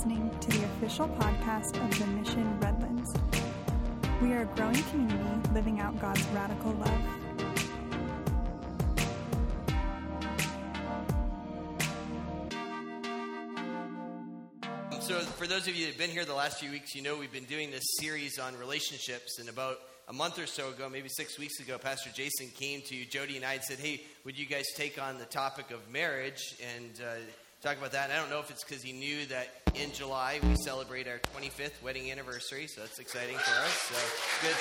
listening to the official podcast of the Mission Redlands. We are a growing community living out God's radical love. So, for those of you that have been here the last few weeks, you know we've been doing this series on relationships. And about a month or so ago, maybe six weeks ago, Pastor Jason came to Jody and I and said, Hey, would you guys take on the topic of marriage and uh, talk about that? And I don't know if it's because he knew that in July we celebrate our 25th wedding anniversary, so that's exciting for us. So, good.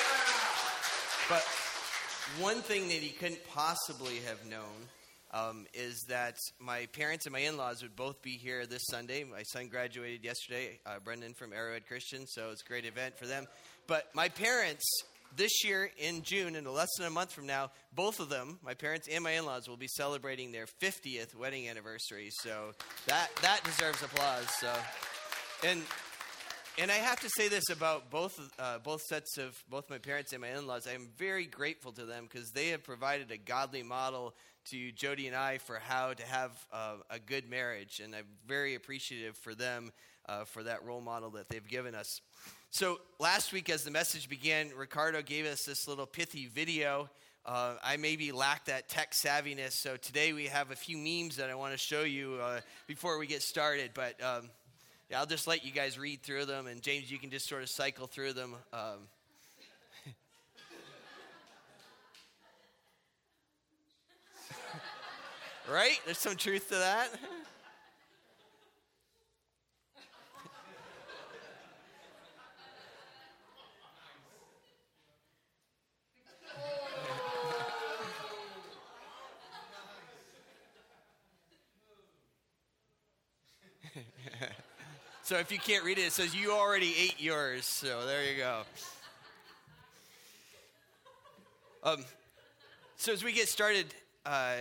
But one thing that he couldn't possibly have known um, is that my parents and my in-laws would both be here this Sunday. My son graduated yesterday, uh, Brendan from Arrowhead Christian, so it's a great event for them. But my parents, this year in June, in less than a month from now, both of them, my parents and my in-laws, will be celebrating their 50th wedding anniversary. So that that deserves applause. So, and and I have to say this about both uh, both sets of both my parents and my in-laws. I am very grateful to them because they have provided a godly model to Jody and I for how to have uh, a good marriage, and I'm very appreciative for them uh, for that role model that they've given us. So last week, as the message began, Ricardo gave us this little pithy video. Uh, I maybe lack that tech savviness, so today we have a few memes that I want to show you uh, before we get started. But um, yeah, I'll just let you guys read through them, and James, you can just sort of cycle through them. Um, right? There's some truth to that. So if you can't read it, it says you already ate yours. So there you go. Um, so as we get started, uh,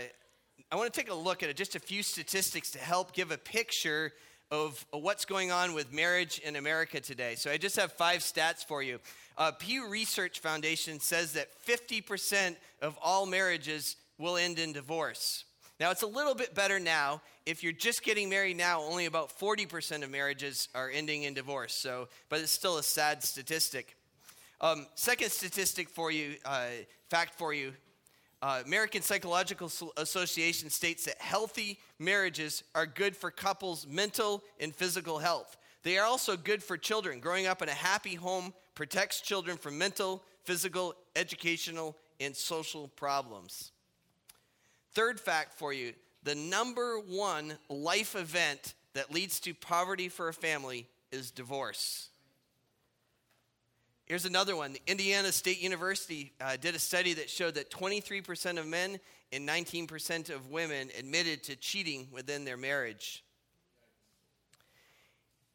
I want to take a look at just a few statistics to help give a picture of what's going on with marriage in America today. So I just have five stats for you. Uh, Pew Research Foundation says that 50% of all marriages will end in divorce. Now, it's a little bit better now. If you're just getting married now, only about 40% of marriages are ending in divorce. So, but it's still a sad statistic. Um, second statistic for you, uh, fact for you uh, American Psychological Association states that healthy marriages are good for couples' mental and physical health. They are also good for children. Growing up in a happy home protects children from mental, physical, educational, and social problems. Third fact for you the number one life event that leads to poverty for a family is divorce. Here's another one. Indiana State University uh, did a study that showed that 23% of men and 19% of women admitted to cheating within their marriage.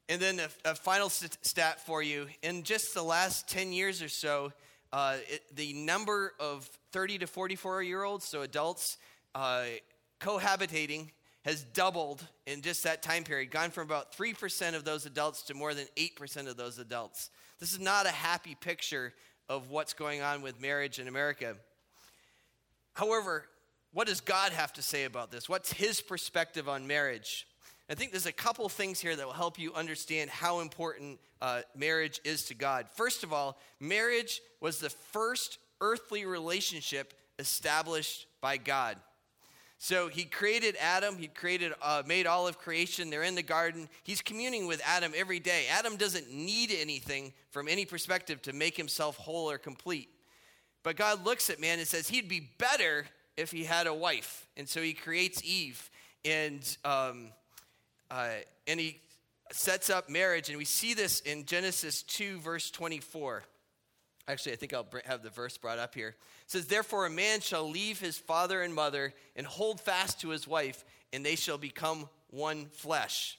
And then a, a final st- stat for you. In just the last 10 years or so, uh, it, the number of 30 to 44 year olds, so adults, uh, cohabitating has doubled in just that time period, gone from about 3% of those adults to more than 8% of those adults. This is not a happy picture of what's going on with marriage in America. However, what does God have to say about this? What's his perspective on marriage? I think there's a couple things here that will help you understand how important uh, marriage is to God. First of all, marriage was the first earthly relationship established by God. So he created Adam. He created, uh, made all of creation. They're in the garden. He's communing with Adam every day. Adam doesn't need anything from any perspective to make himself whole or complete. But God looks at man and says he'd be better if he had a wife. And so he creates Eve. And, um, uh, and he sets up marriage. And we see this in Genesis 2, verse 24. Actually, I think I'll have the verse brought up here. It says, Therefore, a man shall leave his father and mother and hold fast to his wife, and they shall become one flesh.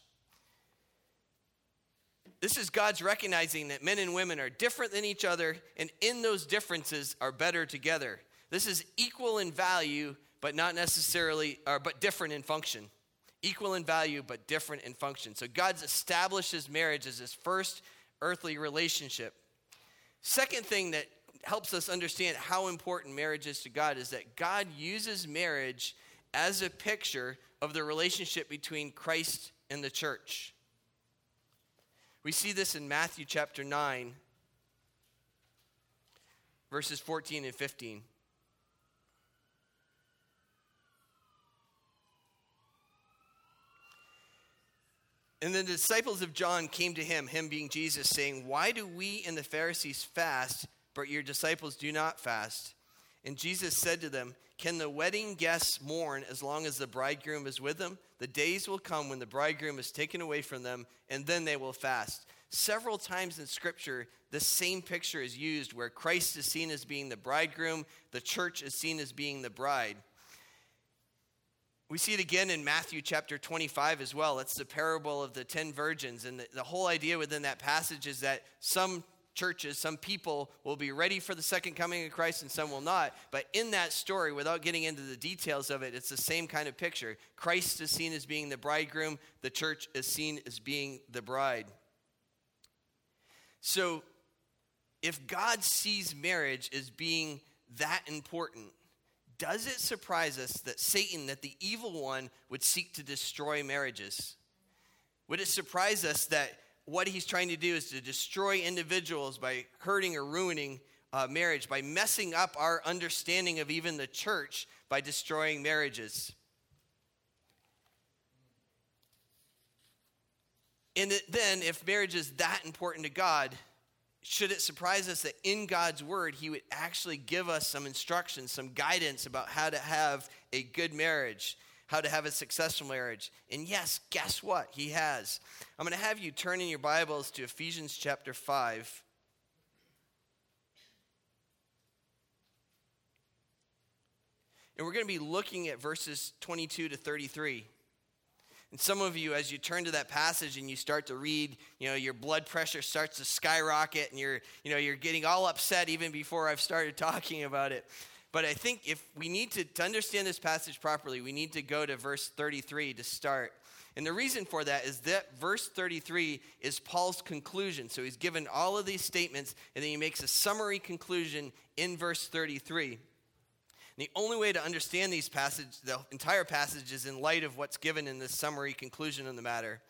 This is God's recognizing that men and women are different than each other, and in those differences are better together. This is equal in value, but not necessarily, or, but different in function. Equal in value, but different in function. So God establishes marriage as his first earthly relationship. Second thing that helps us understand how important marriage is to God is that God uses marriage as a picture of the relationship between Christ and the church. We see this in Matthew chapter 9, verses 14 and 15. And the disciples of John came to him, him being Jesus, saying, Why do we and the Pharisees fast, but your disciples do not fast? And Jesus said to them, Can the wedding guests mourn as long as the bridegroom is with them? The days will come when the bridegroom is taken away from them, and then they will fast. Several times in Scripture, the same picture is used where Christ is seen as being the bridegroom, the church is seen as being the bride. We see it again in Matthew chapter 25 as well. It's the parable of the 10 virgins. And the, the, whole idea within that passage is that some churches, some people will be ready for the second coming of Christ and some will not. But in that story, without getting into the details of it, it's the same kind of picture. Christ is seen as being the bridegroom, the church is seen as being the bride. So, if God sees marriage as being that important, does it surprise us that Satan, that the evil one, would seek to destroy marriages? Would it surprise us that what he's trying to do is to destroy individuals by hurting or ruining uh, marriage, by messing up our understanding of even the church by destroying marriages? And then, if marriage is that important to God, should it surprise us that in God's word, He would actually give us some instructions, some guidance about how to have a good marriage, how to have a successful marriage? And yes, guess what? He has. I'm going to have you turn in your Bibles to Ephesians chapter 5. And we're going to be looking at verses 22 to 33. And some of you, as you turn to that passage and you start to read, you know, your blood pressure starts to skyrocket and you're, you know, you're getting all upset even before I've started talking about it. But I think if we need to, to understand this passage properly, we need to go to verse 33 to start. And the reason for that is that verse 33 is Paul's conclusion. So he's given all of these statements, and then he makes a summary conclusion in verse 33. And the only way to understand these passages, the entire passage, is in light of what's given in this summary conclusion of the matter.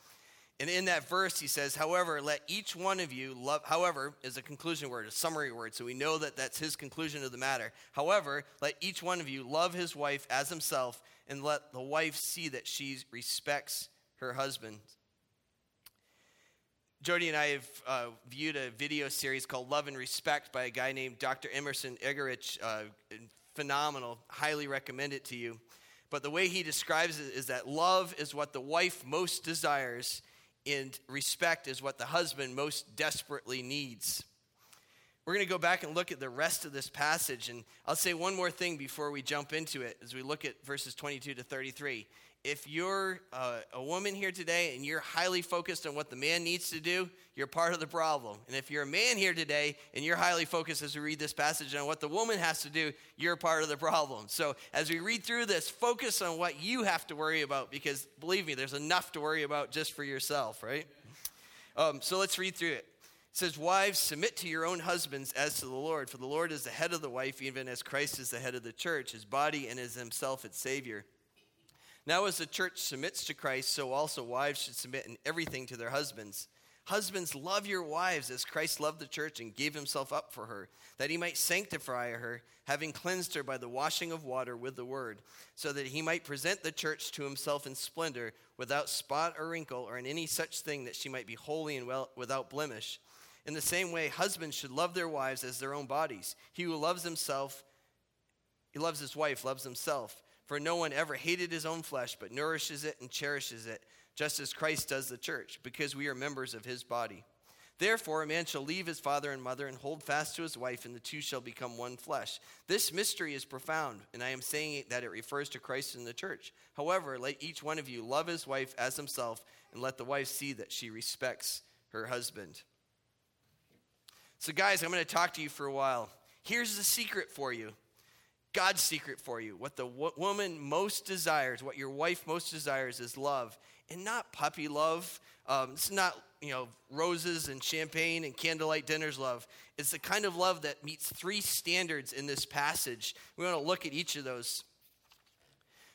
And in that verse, he says, however, let each one of you love, however, is a conclusion word, a summary word, so we know that that's his conclusion of the matter. However, let each one of you love his wife as himself, and let the wife see that she respects her husband. Jody and I have uh, viewed a video series called Love and Respect by a guy named Dr. Emerson Eggerichs, uh, phenomenal. Highly recommend it to you. But the way he describes it is that love is what the wife most desires, and respect is what the husband most desperately needs. We're going to go back and look at the rest of this passage, and I'll say one more thing before we jump into it as we look at verses 22 to 33 if you're uh, a woman here today and you're highly focused on what the man needs to do, you're part of the problem. And if you're a man here today and you're highly focused as we read this passage on what the woman has to do, you're part of the problem. So as we read through this, focus on what you have to worry about because believe me, there's enough to worry about just for yourself, right? Um, so let's read through it. It says, Wives, submit to your own husbands as to the Lord, for the Lord is the head of the wife, even as Christ is the head of the church, his body, and is himself its Savior. Now, as the church submits to Christ, so also wives should submit in everything to their husbands. Husbands, love your wives as Christ loved the church and gave himself up for her, that he might sanctify her, having cleansed her by the washing of water with the word, so that he might present the church to himself in splendor, without spot or wrinkle, or in any such thing, that she might be holy and well, without blemish. In the same way, husbands should love their wives as their own bodies. He who loves himself, he loves his wife, loves himself. For no one ever hated his own flesh, but nourishes it and cherishes it, just as Christ does the church, because we are members of his body. Therefore, a man shall leave his father and mother and hold fast to his wife, and the two shall become one flesh. This mystery is profound, and I am saying that it refers to Christ and the church. However, let each one of you love his wife as himself, and let the wife see that she respects her husband. So, guys, I'm going to talk to you for a while. Here's the secret for you God's secret for you. What the w- woman most desires, what your wife most desires is love. And not puppy love. Um, it's not, you know, roses and champagne and candlelight dinners love. It's the kind of love that meets three standards in this passage. We want to look at each of those.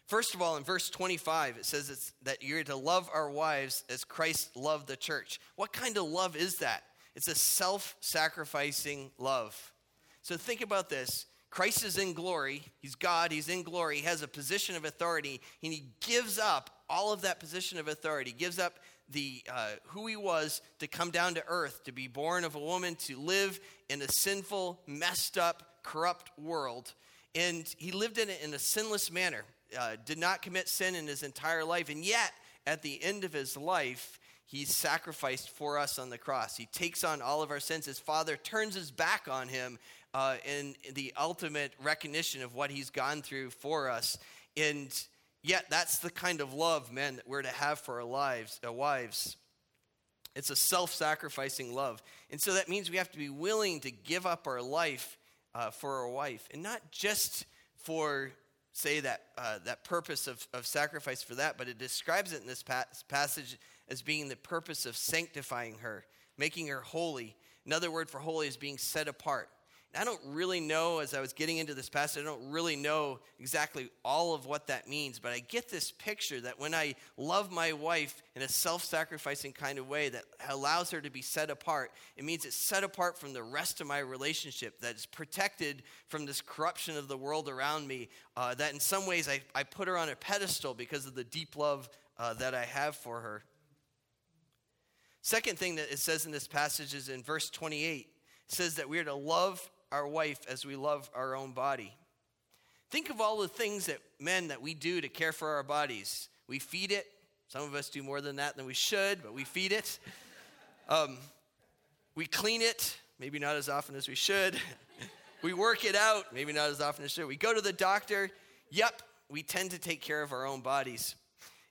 First of all, in verse 25, it says that you're to love our wives as Christ loved the church. What kind of love is that? It's a self sacrificing love. So think about this. Christ is in glory. He's God. He's in glory. He has a position of authority, and he gives up all of that position of authority, He gives up the uh, who he was to come down to earth, to be born of a woman, to live in a sinful, messed up, corrupt world. And he lived in it in a sinless manner, uh, did not commit sin in his entire life. And yet, at the end of his life, he sacrificed for us on the cross. He takes on all of our sins. His father turns his back on him uh, in the ultimate recognition of what he's gone through for us. And yet, that's the kind of love, men, that we're to have for our lives, our wives. It's a self sacrificing love. And so that means we have to be willing to give up our life uh, for our wife, and not just for say that uh, that purpose of, of sacrifice for that, but it describes it in this pa- passage as being the purpose of sanctifying her, making her holy. Another word for holy is being set apart. I don't really know, as I was getting into this passage, I don't really know exactly all of what that means, but I get this picture that when I love my wife in a self sacrificing kind of way that allows her to be set apart, it means it's set apart from the rest of my relationship, that is protected from this corruption of the world around me, uh, that in some ways I, I put her on a pedestal because of the deep love uh, that I have for her. Second thing that it says in this passage is in verse 28 says that we are to love our wife as we love our own body. Think of all the things that men that we do to care for our bodies. We feed it. Some of us do more than that than we should, but we feed it. Um, we clean it, maybe not as often as we should. we work it out, maybe not as often as should. We go to the doctor. Yep, we tend to take care of our own bodies.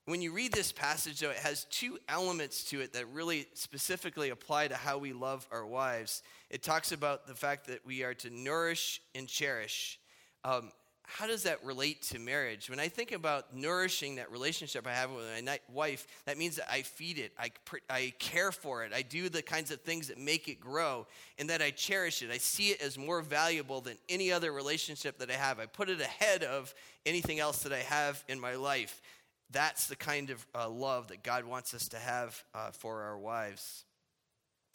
When you read this passage, though, it has two elements to it that really specifically apply to how we love our wives. It talks about the fact that we are to nourish and cherish. Um, how does that relate to marriage? When I think about nourishing that relationship I have with my wife, that means that I feed it, I, I care for it, I do the kinds of things that make it grow, and that I cherish it. I see it as more valuable than any other relationship that I have. I put it ahead of anything else that I have in my life. That's the kind of uh, love that God wants us to have uh, for our wives.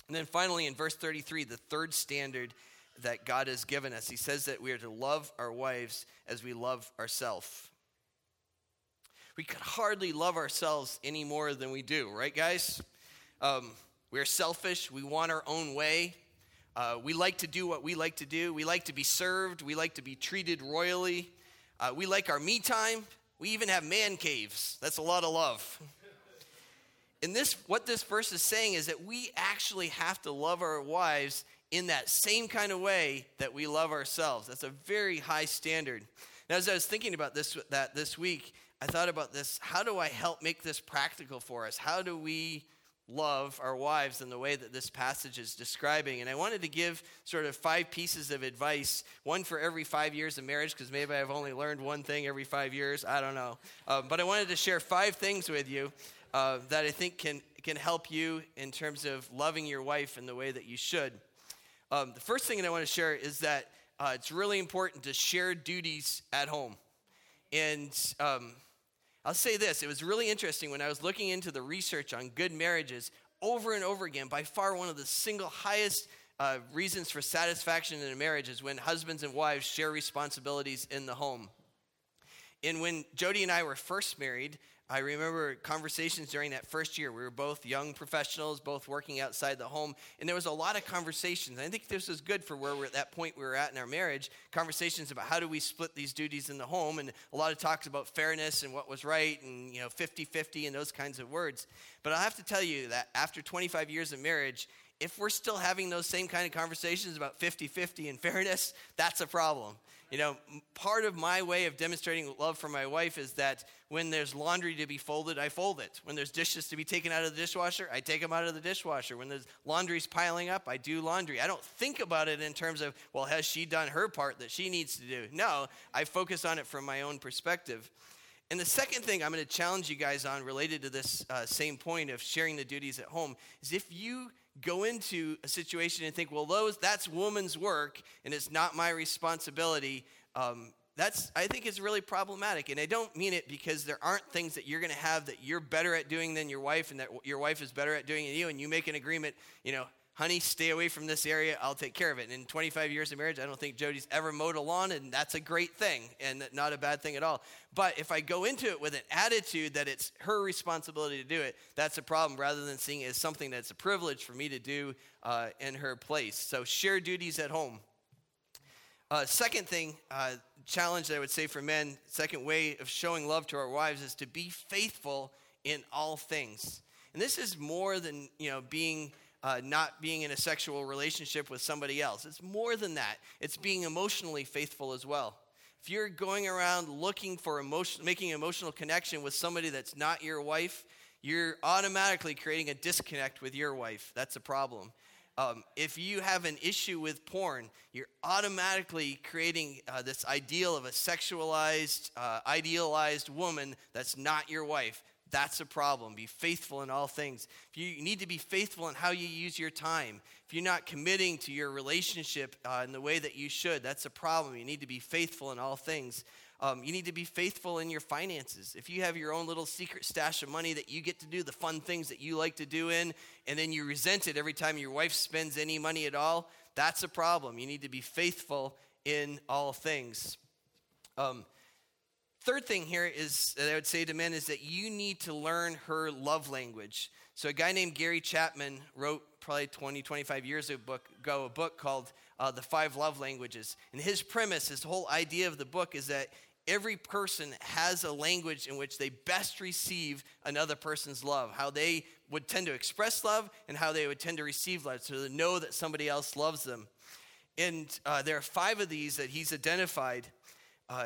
And then finally, in verse 33, the third standard that God has given us, he says that we are to love our wives as we love ourselves. We could hardly love ourselves any more than we do, right, guys? Um, we're selfish. We want our own way. Uh, we like to do what we like to do. We like to be served. We like to be treated royally. Uh, we like our me time. We even have man caves. That's a lot of love. And this, what this verse is saying is that we actually have to love our wives in that same kind of way that we love ourselves. That's a very high standard. Now, as I was thinking about this, that this week, I thought about this. How do I help make this practical for us? How do we love our wives in the way that this passage is describing. And I wanted to give sort of five pieces of advice, one for every five years of marriage, because maybe I've only learned one thing every five years. I don't know. Uh, but I wanted to share five things with you uh, that I think can, can help you in terms of loving your wife in the way that you should. Um, the first thing that I want to share is that uh, it's really important to share duties at home. And um, I'll say this it was really interesting when I was looking into the research on good marriages over and over again. By far, one of the single highest uh, reasons for satisfaction in a marriage is when husbands and wives share responsibilities in the home. And when Jody and I were first married, I remember conversations during that first year. We were both young professionals, both working outside the home, and there was a lot of conversations. I think this was good for where we're at that point we were at in our marriage. Conversations about how do we split these duties in the home, and a lot of talks about fairness and what was right, and you know, 50-50 and those kinds of words. But I have to tell you that after 25 years of marriage, if we're still having those same kind of conversations about 50-50 and fairness, that's a problem. You know, part of my way of demonstrating love for my wife is that when there's laundry to be folded, I fold it. When there's dishes to be taken out of the dishwasher, I take them out of the dishwasher. When there's laundry's piling up, I do laundry. I don't think about it in terms of, well, has she done her part that she needs to do? No, I focus on it from my own perspective. And the second thing I'm going to challenge you guys on related to this uh, same point of sharing the duties at home is if you go into a situation and think, well, those that's woman's work and it's not my responsibility. Um, that's I think is really problematic, and I don't mean it because there aren't things that you're going to have that you're better at doing than your wife, and that your wife is better at doing than you, and you make an agreement. You know, honey, stay away from this area. I'll take care of it. And in 25 years of marriage, I don't think Jody's ever mowed a lawn, and that's a great thing and not a bad thing at all. But if I go into it with an attitude that it's her responsibility to do it, that's a problem rather than seeing it as something that's a privilege for me to do uh, in her place. So share duties at home. Uh, second thing, uh, challenge that I would say for men, second way of showing love to our wives is to be faithful in all things. And this is more than, you know, being uh, not being in a sexual relationship with somebody else. It's more than that. It's being emotionally faithful as well. If you're going around looking for emotion, making emotional connection with somebody that's not your wife, you're automatically creating a disconnect with your wife. That's a problem. Um, if you have an issue with porn, you're automatically creating uh, this ideal of a sexualized, uh, idealized woman that's not your wife. That's a problem. Be faithful in all things. If you need to be faithful in how you use your time, if you're not committing to your relationship uh, in the way that you should, that's a problem. You need to be faithful in all things. Um, you need to be faithful in your finances. If you have your own little secret stash of money that you get to do the fun things that you like to do in, and then you resent it every time your wife spends any money at all, that's a problem. You need to be faithful in all things. Um, Third thing here is that I would say to men is that you need to learn her love language. So a guy named Gary Chapman wrote probably 20, 25 years ago a book called uh, The Five Love Languages. And his premise, his whole idea of the book is that every person has a language in which they best receive another person's love, how they would tend to express love and how they would tend to receive love, so to know that somebody else loves them. And uh, there are five of these that he's identified. Uh,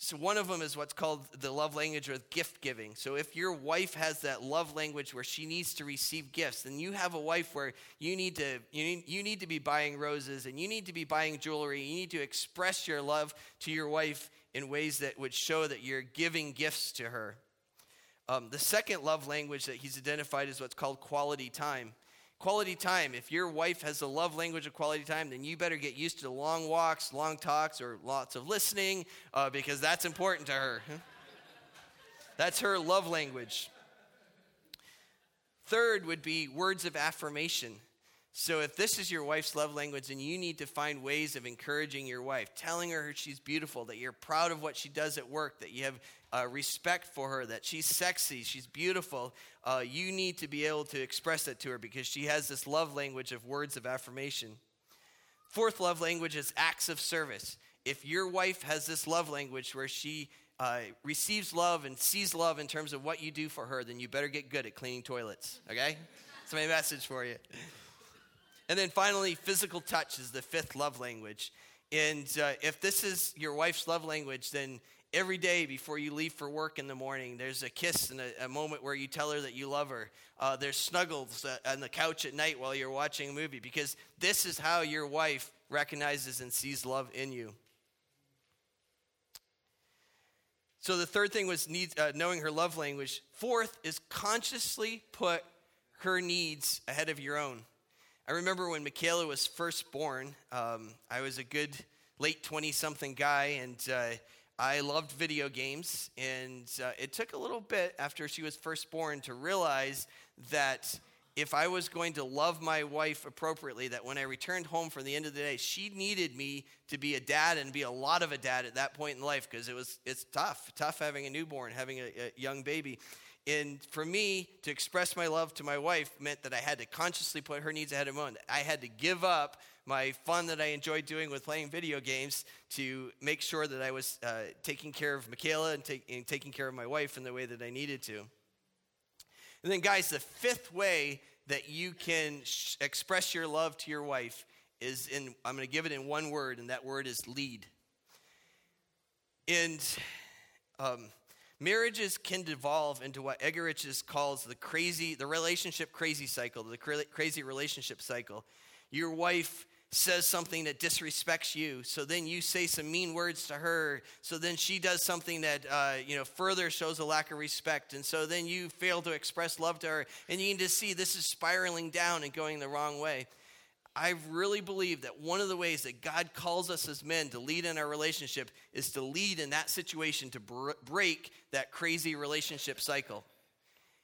so, one of them is what's called the love language of gift giving. So, if your wife has that love language where she needs to receive gifts, then you have a wife where you need to you need, you need to be buying roses and you need to be buying jewelry. You need to express your love to your wife in ways that would show that you're giving gifts to her. Um, the second love language that he's identified is what's called quality time. Quality time. If your wife has a love language of quality time, then you better get used to long walks, long talks, or lots of listening uh, because that's important to her. that's her love language. Third would be words of affirmation. So, if this is your wife's love language, and you need to find ways of encouraging your wife, telling her she's beautiful, that you're proud of what she does at work, that you have uh, respect for her, that she's sexy, she's beautiful. Uh, you need to be able to express that to her because she has this love language of words of affirmation. Fourth love language is acts of service. If your wife has this love language where she uh, receives love and sees love in terms of what you do for her, then you better get good at cleaning toilets, okay? That's my message for you. And then finally, physical touch is the fifth love language. And uh, if this is your wife's love language, then every day before you leave for work in the morning, there's a kiss and a, a moment where you tell her that you love her. Uh, there's snuggles uh, on the couch at night while you're watching a movie because this is how your wife recognizes and sees love in you. So the third thing was need, uh, knowing her love language. Fourth is consciously put her needs ahead of your own. I remember when Michaela was first born, um, I was a good late 20 something guy, and uh, I loved video games. And uh, it took a little bit after she was first born to realize that if I was going to love my wife appropriately, that when I returned home from the end of the day, she needed me to be a dad and be a lot of a dad at that point in life because it was it's tough, tough having a newborn, having a, a young baby. And for me to express my love to my wife meant that I had to consciously put her needs ahead of mine. I had to give up my fun that I enjoyed doing with playing video games to make sure that I was uh, taking care of Michaela and, take, and taking care of my wife in the way that I needed to. And then, guys, the fifth way that you can sh- express your love to your wife is in, I'm going to give it in one word, and that word is lead. And um, marriages can devolve into what Eggerichs calls the crazy, the relationship crazy cycle, the crazy relationship cycle. Your wife says something that disrespects you, so then you say some mean words to her, so then she does something that uh, you know further shows a lack of respect, and so then you fail to express love to her, and you to see this is spiraling down and going the wrong way. I really believe that one of the ways that God calls us as men to lead in our relationship is to lead in that situation to br- break that crazy relationship cycle.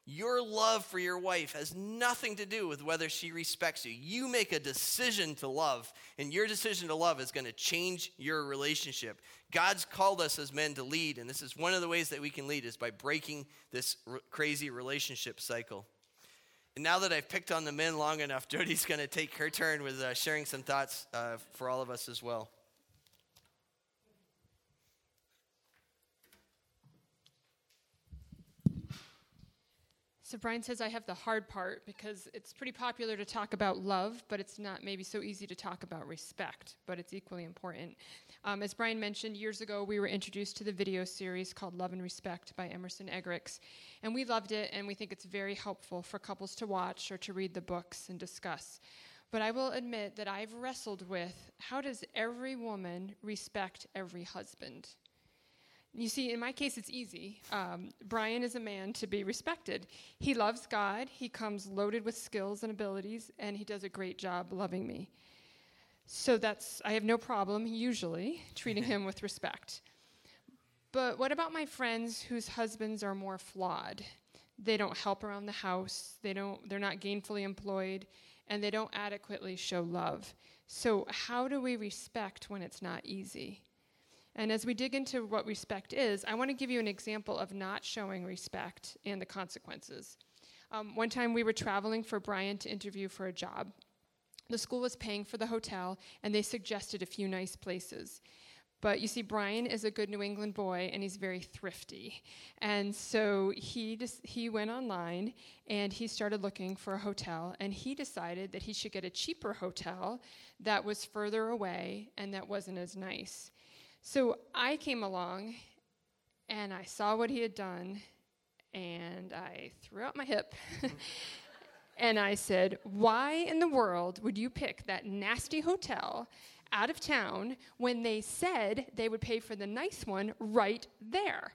Your love for your wife has nothing to do with whether she respects you. You make a decision to love, and your decision to love is going to change your relationship. God's called us as men to lead, and this is one of the ways that we can lead is by breaking this r- crazy relationship cycle. And now that I've picked on the men long enough, Jody's going to take her turn with uh, sharing some thoughts uh, for all of us as well. So Brian says I have the hard part because it's pretty popular to talk about love, but it's not maybe so easy to talk about respect, but it's equally important. Um, as Brian mentioned, years ago we were introduced to the video series called Love and Respect by Emerson Eggerichs, and we loved it, and we think it's very helpful for couples to watch or to read the books and discuss. But I will admit that I've wrestled with how does every woman respect every husband? You see, in my case, it's easy. Um, Brian is a man to be respected. He loves God, he comes loaded with skills and abilities, and he does a great job loving me. So that's, I have no problem, usually, treating him with respect. But what about my friends whose husbands are more flawed? They don't help around the house, they don't, they're not gainfully employed, and they don't adequately show love. So, how do we respect when it's not easy? And as we dig into what respect is, I want to give you an example of not showing respect and the consequences. Um, one time we were traveling for Brian to interview for a job. The school was paying for the hotel, and they suggested a few nice places. But you see, Brian is a good New England boy, and he's very thrifty. And so he, just, he went online and he started looking for a hotel, and he decided that he should get a cheaper hotel that was further away and that wasn't as nice. So I came along and I saw what he had done and I threw out my hip. and I said, Why in the world would you pick that nasty hotel out of town when they said they would pay for the nice one right there?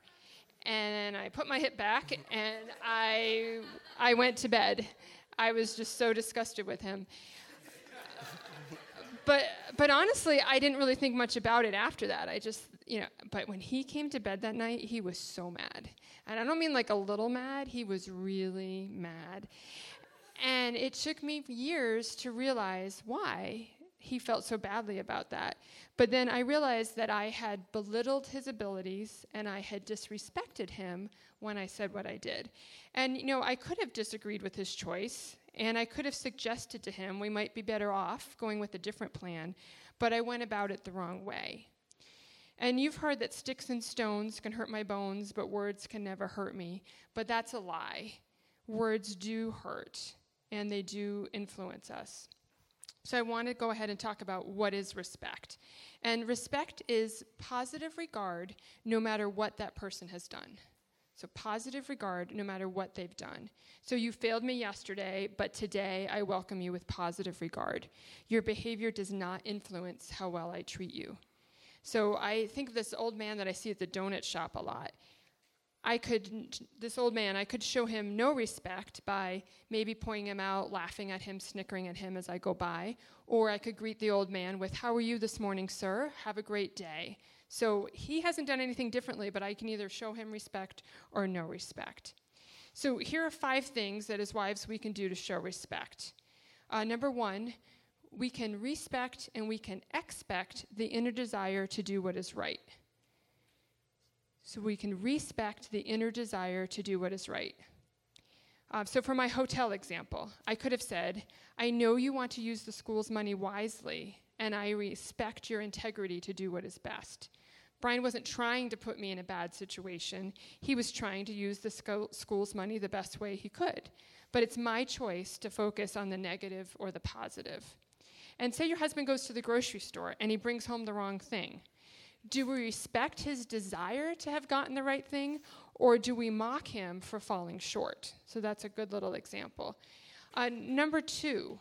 And I put my hip back and I, I went to bed. I was just so disgusted with him but but honestly, I didn't really think much about it after that. I just you know, but when he came to bed that night, he was so mad, and I don't mean like a little mad. He was really mad, and it took me years to realize why he felt so badly about that. But then I realized that I had belittled his abilities and I had disrespected him when I said what I did. And, you know, I could have disagreed with his choice and I could have suggested to him we might be better off going with a different plan, but I went about it the wrong way. And you've heard that sticks and stones can hurt my bones, but words can never hurt me. But that's a lie. Words do hurt, and they do influence us. So I want to go ahead and talk about what is respect. And respect is positive regard no matter what that person has done. So, positive regard no matter what they've done. So, you failed me yesterday, but today I welcome you with positive regard. Your behavior does not influence how well I treat you. So, I think of this old man that I see at the donut shop a lot. I could, this old man, I could show him no respect by maybe pointing him out, laughing at him, snickering at him as I go by. Or I could greet the old man with, How are you this morning, sir? Have a great day. So he hasn't done anything differently, but I can either show him respect or no respect. So here are five things that as wives we can do to show respect. Uh, number one, we can respect and we can expect the inner desire to do what is right. So we can respect the inner desire to do what is right. Uh, so, for my hotel example, I could have said, I know you want to use the school's money wisely, and I respect your integrity to do what is best. Brian wasn't trying to put me in a bad situation. He was trying to use the school's money the best way he could. But it's my choice to focus on the negative or the positive. And say your husband goes to the grocery store and he brings home the wrong thing. Do we respect his desire to have gotten the right thing, or do we mock him for falling short? So that's a good little example. Uh, number two,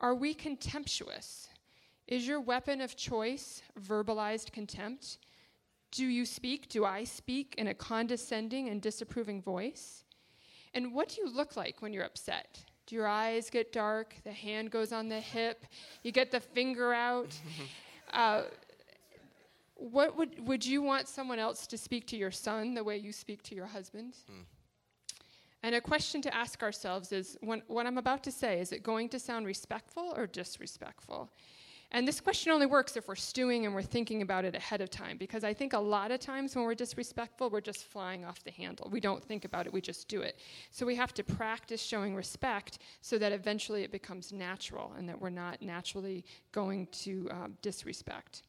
are we contemptuous? Is your weapon of choice verbalized contempt? Do you speak, do I speak in a condescending and disapproving voice? And what do you look like when you're upset? Do your eyes get dark? The hand goes on the hip. You get the finger out. Uh, what would would you want someone else to speak to your son the way you speak to your husband? Mm. And a question to ask ourselves is when, what I'm about to say, is it going to sound respectful or disrespectful? And this question only works if we're stewing and we're thinking about it ahead of time, because I think a lot of times when we're disrespectful, we're just flying off the handle. We don't think about it, we just do it. So we have to practice showing respect so that eventually it becomes natural and that we're not naturally going to um, disrespect.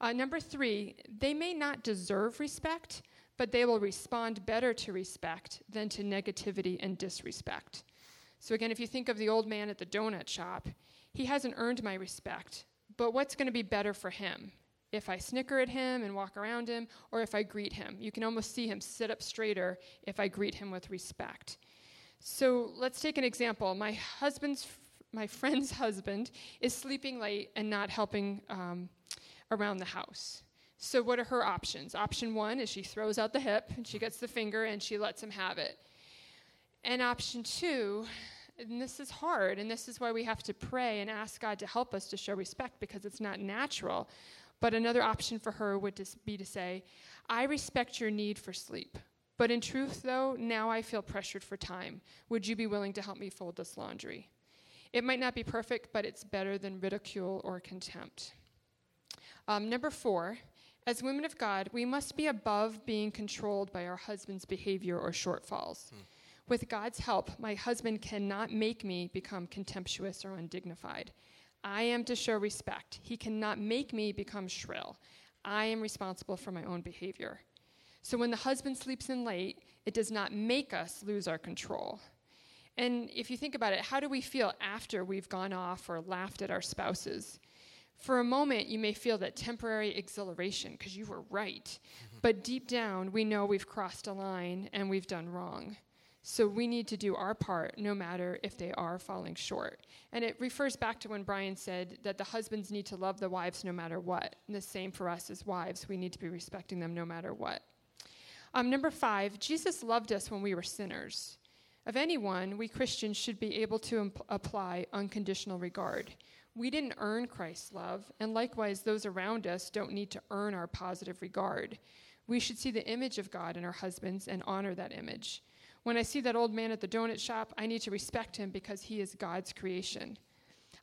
Uh, number three, they may not deserve respect, but they will respond better to respect than to negativity and disrespect. So, again, if you think of the old man at the donut shop, he hasn't earned my respect, but what's going to be better for him? If I snicker at him and walk around him, or if I greet him? You can almost see him sit up straighter if I greet him with respect. So let's take an example. My husband's, my friend's husband is sleeping late and not helping um, around the house. So, what are her options? Option one is she throws out the hip and she gets the finger and she lets him have it. And option two and this is hard, and this is why we have to pray and ask God to help us to show respect because it's not natural. But another option for her would be to say, I respect your need for sleep. But in truth, though, now I feel pressured for time. Would you be willing to help me fold this laundry? It might not be perfect, but it's better than ridicule or contempt. Um, number four, as women of God, we must be above being controlled by our husband's behavior or shortfalls. Hmm. With God's help, my husband cannot make me become contemptuous or undignified. I am to show respect. He cannot make me become shrill. I am responsible for my own behavior. So when the husband sleeps in late, it does not make us lose our control. And if you think about it, how do we feel after we've gone off or laughed at our spouses? For a moment, you may feel that temporary exhilaration because you were right. Mm-hmm. But deep down, we know we've crossed a line and we've done wrong. So we need to do our part no matter if they are falling short. And it refers back to when Brian said that the husbands need to love the wives no matter what. And the same for us as wives. We need to be respecting them no matter what. Um, number five, Jesus loved us when we were sinners. Of anyone, we Christians should be able to imp- apply unconditional regard. We didn't earn Christ's love, and likewise, those around us don't need to earn our positive regard. We should see the image of God in our husbands and honor that image. When I see that old man at the donut shop, I need to respect him because he is God's creation.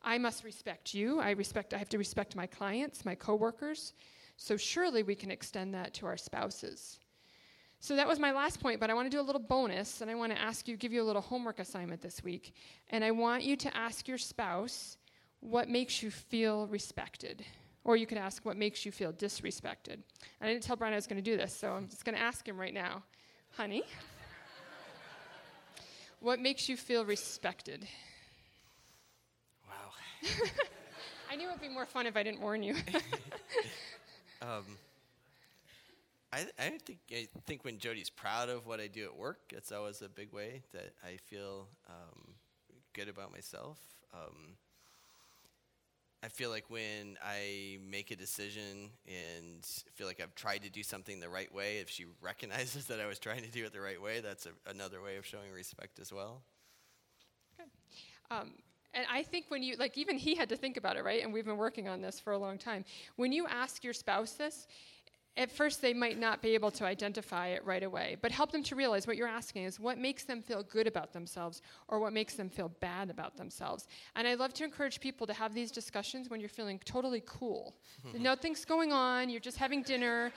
I must respect you. I respect I have to respect my clients, my coworkers. So surely we can extend that to our spouses. So that was my last point, but I want to do a little bonus and I want to ask you give you a little homework assignment this week. And I want you to ask your spouse what makes you feel respected. Or you could ask what makes you feel disrespected. And I didn't tell Brian I was going to do this, so I'm just going to ask him right now. Honey, what makes you feel respected? Wow. I knew it would be more fun if I didn't warn you. um, I, I think I think when Jody's proud of what I do at work, it's always a big way that I feel um, good about myself. Um, I feel like when I make a decision and feel like I've tried to do something the right way, if she recognizes that I was trying to do it the right way, that's a, another way of showing respect as well. Okay. Um, and I think when you, like, even he had to think about it, right? And we've been working on this for a long time. When you ask your spouse this, at first they might not be able to identify it right away, but help them to realize what you're asking is what makes them feel good about themselves or what makes them feel bad about themselves. And I love to encourage people to have these discussions when you're feeling totally cool. Nothing's going on, you're just having dinner.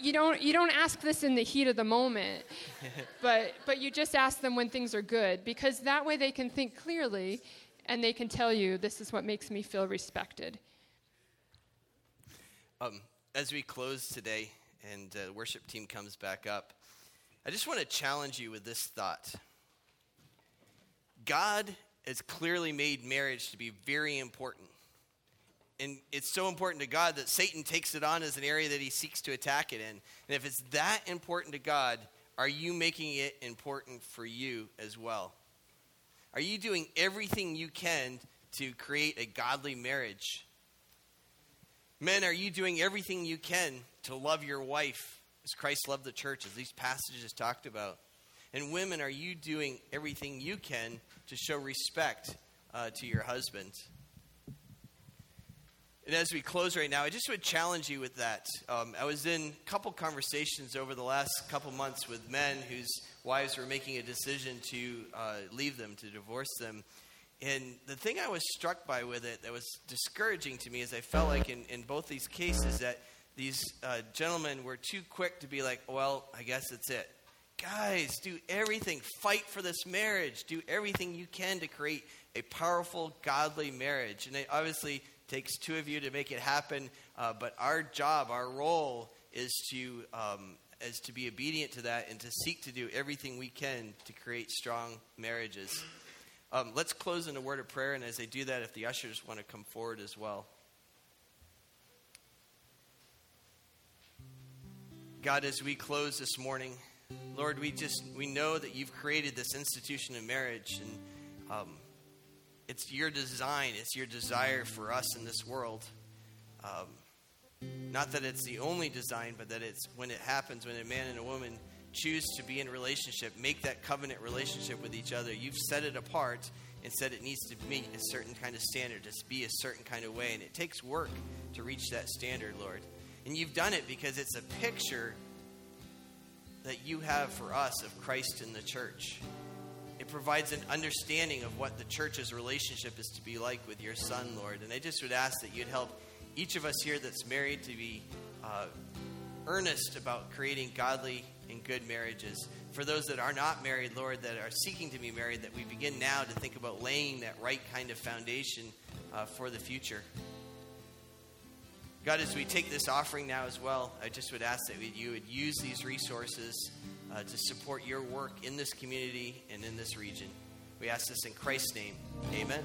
You don't, you don't ask this in the heat of the moment, but, but you just ask them when things are good because that way they can think clearly and they can tell you this is what makes me feel respected. Um, as we close today and the uh, worship team comes back up, I just want to challenge you with this thought. God has clearly made marriage to be very important. And it's so important to God that Satan takes it on as an area that he seeks to attack it in. And if it's that important to God, are you making it important for you as well? Are you doing everything you can to create a godly marriage? Men, are you doing everything you can to love your wife as Christ loved the church, as these passages talked about? And women, are you doing everything you can to show respect uh, to your husband? And as we close right now, I just would challenge you with that. Um, I was in a couple conversations over the last couple months with men whose wives were making a decision to uh, leave them, to divorce them. And the thing I was struck by with it that was discouraging to me is I felt like in, in both these cases that these uh, gentlemen were too quick to be like, well, I guess it's it. Guys, do everything. Fight for this marriage. Do everything you can to create a powerful, godly marriage. And it obviously takes two of you to make it happen. Uh, but our job, our role, is to um, is to be obedient to that and to seek to do everything we can to create strong marriages. Um, let's close in a word of prayer, and as they do that, if the ushers want to come forward as well. God, as we close this morning, Lord, we just we know that you've created this institution of marriage, and um, it's your design, it's your desire for us in this world. Um, not that it's the only design, but that it's when it happens, when a man and a woman choose to be in relationship, make that covenant relationship with each other, you've set it apart and said it needs to meet a certain kind of standard, to be a certain kind of way. And it takes work to reach that standard, Lord. And you've done it because it's a picture that you have for us of Christ in the church. It provides an understanding of what the church's relationship is to be like with your son, Lord. And I just would ask that you'd help each of us here that's married to be uh, earnest about creating godly and good marriages. For those that are not married, Lord, that are seeking to be married, that we begin now to think about laying that right kind of foundation uh, for the future. God, as we take this offering now as well, I just would ask that you would use these resources uh, to support your work in this community and in this region. We ask this in Christ's name. Amen.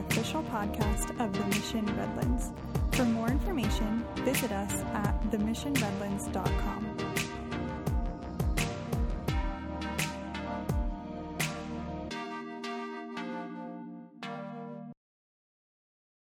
Official podcast of The Mission Redlands. For more information, visit us at themissionredlands.com.